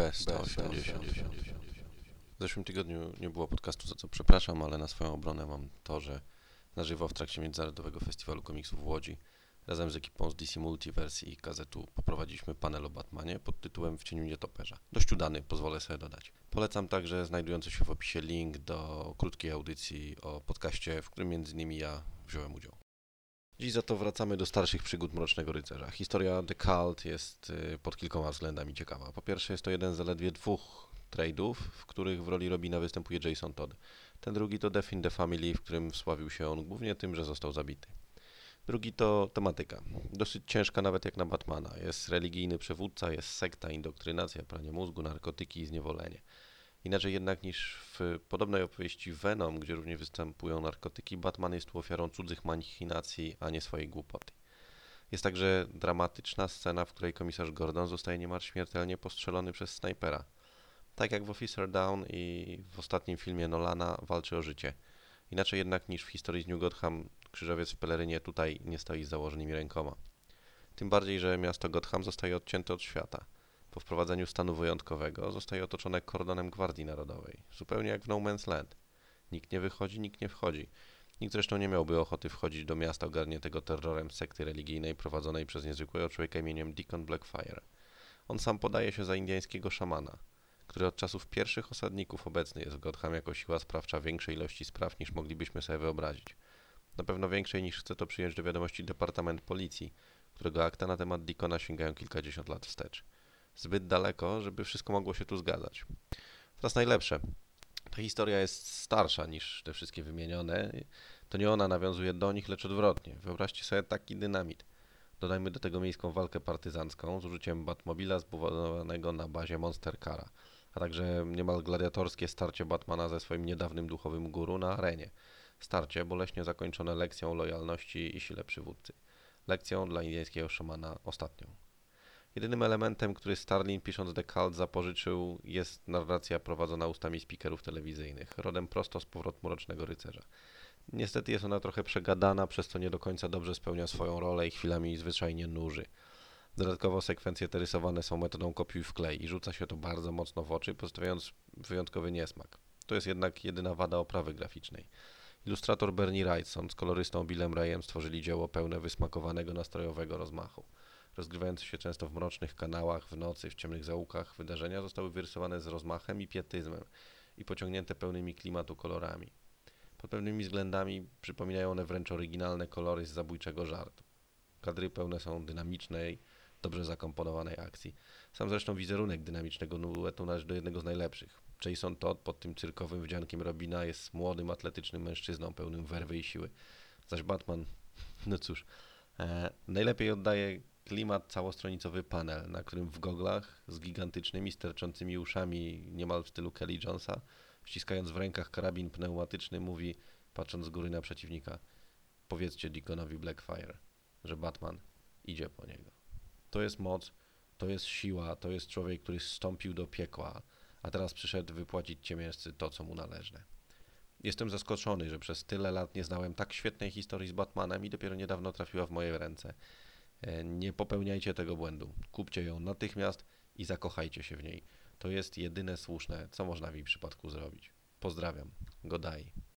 B180. W zeszłym tygodniu nie było podcastu, za co przepraszam, ale na swoją obronę mam to, że na żywo w trakcie Międzynarodowego Festiwalu Komiksów w Łodzi razem z ekipą z DC Multiverse i kazetu poprowadziliśmy panel o Batmanie pod tytułem W cieniu nietoperza. Dość udany, pozwolę sobie dodać. Polecam także znajdujący się w opisie link do krótkiej audycji o podcaście, w którym m.in. ja wziąłem udział. Dziś za to wracamy do starszych przygód Mrocznego Rycerza. Historia The Cult jest y, pod kilkoma względami ciekawa. Po pierwsze jest to jeden z zaledwie dwóch trade'ów, w których w roli Robina występuje Jason Todd. Ten drugi to Death in the Family, w którym wsławił się on głównie tym, że został zabity. Drugi to tematyka. Dosyć ciężka nawet jak na Batmana. Jest religijny przywódca, jest sekta, indoktrynacja, pranie mózgu, narkotyki i zniewolenie. Inaczej jednak niż w podobnej opowieści Venom, gdzie również występują narkotyki, Batman jest tu ofiarą cudzych machinacji, a nie swojej głupoty. Jest także dramatyczna scena, w której komisarz Gordon zostaje niemal śmiertelnie postrzelony przez snajpera. Tak jak w Officer Down i w ostatnim filmie Nolana walczy o życie. Inaczej jednak niż w historii z New Gotham, krzyżowiec w pelerynie tutaj nie stoi z założonymi rękoma. Tym bardziej, że miasto Gotham zostaje odcięte od świata. Po wprowadzeniu stanu wyjątkowego zostaje otoczone kordonem Gwardii Narodowej, zupełnie jak w No Man's Land. Nikt nie wychodzi, nikt nie wchodzi. Nikt zresztą nie miałby ochoty wchodzić do miasta ogarniętego terrorem sekty religijnej prowadzonej przez niezwykłego człowieka imieniem Deacon Blackfire. On sam podaje się za indyjskiego szamana, który od czasów pierwszych osadników obecny jest w Gotham jako siła sprawcza większej ilości spraw niż moglibyśmy sobie wyobrazić. Na pewno większej niż chce to przyjąć do wiadomości Departament Policji, którego akta na temat Deacona sięgają kilkadziesiąt lat wstecz zbyt daleko, żeby wszystko mogło się tu zgadzać. Teraz najlepsze. Ta historia jest starsza niż te wszystkie wymienione. To nie ona nawiązuje do nich, lecz odwrotnie. Wyobraźcie sobie taki dynamit. Dodajmy do tego miejską walkę partyzancką z użyciem Batmobila zbudowanego na bazie Monster Cara, a także niemal gladiatorskie starcie Batmana ze swoim niedawnym duchowym guru na arenie. Starcie boleśnie zakończone lekcją lojalności i sile przywódcy. Lekcją dla indyjskiego szamana ostatnią. Jedynym elementem, który Starlin pisząc The Cult zapożyczył jest narracja prowadzona ustami speakerów telewizyjnych, rodem prosto z powrotu Mrocznego Rycerza. Niestety jest ona trochę przegadana, przez co nie do końca dobrze spełnia swoją rolę i chwilami zwyczajnie nuży. Dodatkowo sekwencje te rysowane są metodą kopiuj w klej i rzuca się to bardzo mocno w oczy, pozostawiając wyjątkowy niesmak. To jest jednak jedyna wada oprawy graficznej. Ilustrator Bernie Wrightson z kolorystą Billem Rayem stworzyli dzieło pełne wysmakowanego nastrojowego rozmachu rozgrywające się często w mrocznych kanałach, w nocy, w ciemnych zaułkach, wydarzenia zostały wyrysowane z rozmachem i pietyzmem i pociągnięte pełnymi klimatu kolorami. Pod pewnymi względami przypominają one wręcz oryginalne kolory z zabójczego żartu. Kadry pełne są dynamicznej, dobrze zakomponowanej akcji. Sam zresztą wizerunek dynamicznego duetu należy do jednego z najlepszych. Jason Todd pod tym cyrkowym wdziankiem Robina jest młodym, atletycznym mężczyzną pełnym werwy i siły. Zaś Batman, no cóż, e, najlepiej oddaje klimat całostronicowy panel, na którym w goglach z gigantycznymi sterczącymi uszami, niemal w stylu Kelly Jonesa, ściskając w rękach karabin pneumatyczny, mówi, patrząc z góry na przeciwnika, powiedzcie Deaconowi Blackfire, że Batman idzie po niego. To jest moc, to jest siła, to jest człowiek, który zstąpił do piekła, a teraz przyszedł wypłacić ciemiężcy to, co mu należne. Jestem zaskoczony, że przez tyle lat nie znałem tak świetnej historii z Batmanem i dopiero niedawno trafiła w moje ręce. E, nie popełniajcie tego błędu. Kupcie ją natychmiast i zakochajcie się w niej. To jest jedyne słuszne, co można w jej przypadku zrobić. Pozdrawiam. Godaj.